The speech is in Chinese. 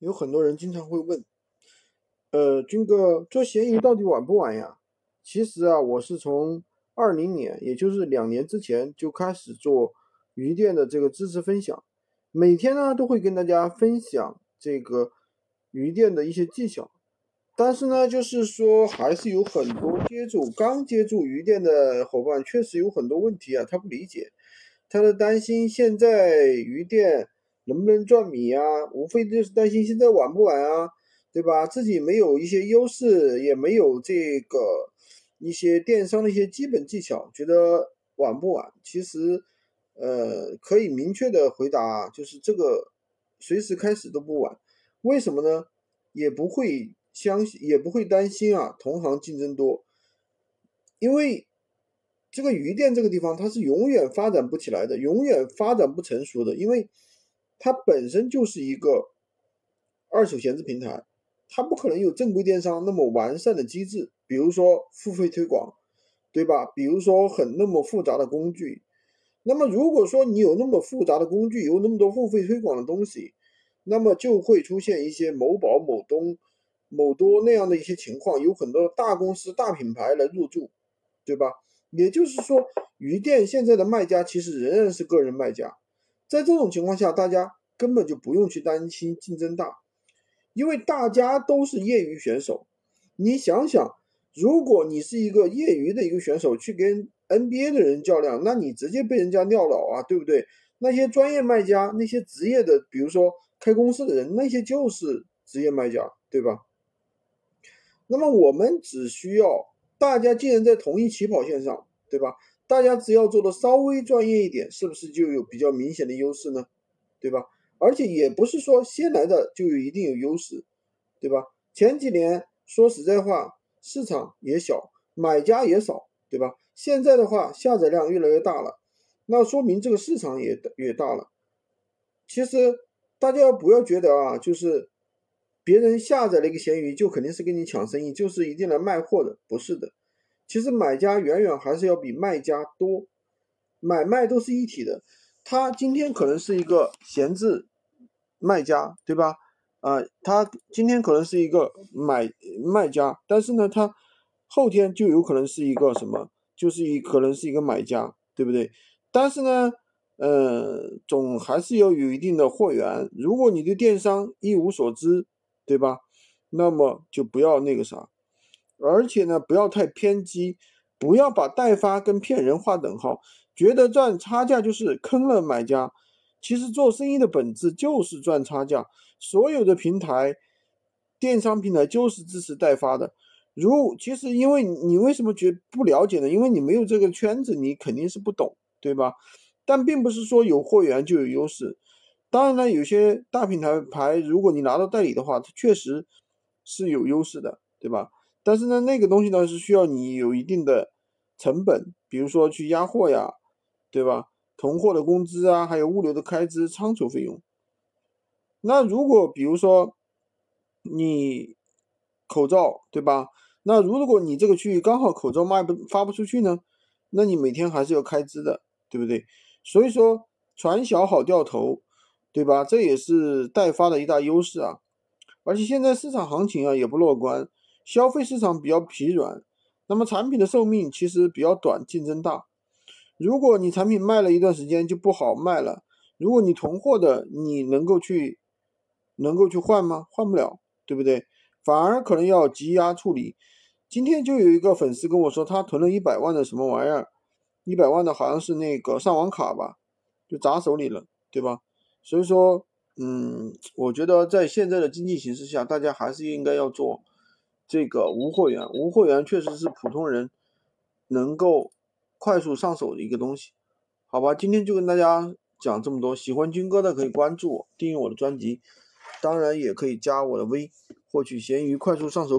有很多人经常会问，呃，军哥做闲鱼到底晚不晚呀？其实啊，我是从二零年，也就是两年之前就开始做鱼店的这个知识分享，每天呢都会跟大家分享这个鱼店的一些技巧。但是呢，就是说还是有很多接触刚接触鱼店的伙伴，确实有很多问题啊，他不理解，他的担心现在鱼店。能不能赚米啊？无非就是担心现在晚不晚啊，对吧？自己没有一些优势，也没有这个一些电商的一些基本技巧，觉得晚不晚？其实，呃，可以明确的回答，就是这个随时开始都不晚。为什么呢？也不会相信，也不会担心啊，同行竞争多，因为这个鱼店这个地方它是永远发展不起来的，永远发展不成熟的，因为。它本身就是一个二手闲置平台，它不可能有正规电商那么完善的机制，比如说付费推广，对吧？比如说很那么复杂的工具。那么如果说你有那么复杂的工具，有那么多付费推广的东西，那么就会出现一些某宝、某东、某多那样的一些情况，有很多大公司、大品牌来入驻，对吧？也就是说，鱼店现在的卖家其实仍然是个人卖家。在这种情况下，大家根本就不用去担心竞争大，因为大家都是业余选手。你想想，如果你是一个业余的一个选手去跟 NBA 的人较量，那你直接被人家撂倒啊，对不对？那些专业卖家，那些职业的，比如说开公司的人，那些就是职业卖家，对吧？那么我们只需要大家既然在同一起跑线上，对吧？大家只要做的稍微专业一点，是不是就有比较明显的优势呢？对吧？而且也不是说先来的就有一定有优势，对吧？前几年说实在话，市场也小，买家也少，对吧？现在的话，下载量越来越大了，那说明这个市场也越大了。其实大家不要觉得啊，就是别人下载了一个闲鱼，就肯定是跟你抢生意，就是一定来卖货的，不是的。其实买家远远还是要比卖家多，买卖都是一体的。他今天可能是一个闲置卖家，对吧？啊，他今天可能是一个买卖家，但是呢，他后天就有可能是一个什么？就是一可能是一个买家，对不对？但是呢，呃，总还是要有一定的货源。如果你对电商一无所知，对吧？那么就不要那个啥。而且呢，不要太偏激，不要把代发跟骗人划等号，觉得赚差价就是坑了买家。其实做生意的本质就是赚差价，所有的平台，电商平台就是支持代发的。如其实因为你为什么觉不了解呢？因为你没有这个圈子，你肯定是不懂，对吧？但并不是说有货源就有优势。当然了，有些大品牌牌，如果你拿到代理的话，它确实是有优势的，对吧？但是呢，那个东西呢是需要你有一定的成本，比如说去压货呀，对吧？囤货的工资啊，还有物流的开支、仓储费用。那如果比如说你口罩，对吧？那如果你这个区域刚好口罩卖不发不出去呢，那你每天还是要开支的，对不对？所以说船小好掉头，对吧？这也是代发的一大优势啊。而且现在市场行情啊也不乐观。消费市场比较疲软，那么产品的寿命其实比较短，竞争大。如果你产品卖了一段时间就不好卖了，如果你囤货的，你能够去能够去换吗？换不了，对不对？反而可能要积压处理。今天就有一个粉丝跟我说，他囤了一百万的什么玩意儿，一百万的好像是那个上网卡吧，就砸手里了，对吧？所以说，嗯，我觉得在现在的经济形势下，大家还是应该要做。这个无货源，无货源确实是普通人能够快速上手的一个东西，好吧？今天就跟大家讲这么多，喜欢军哥的可以关注我，订阅我的专辑，当然也可以加我的微，获取闲鱼快速上手。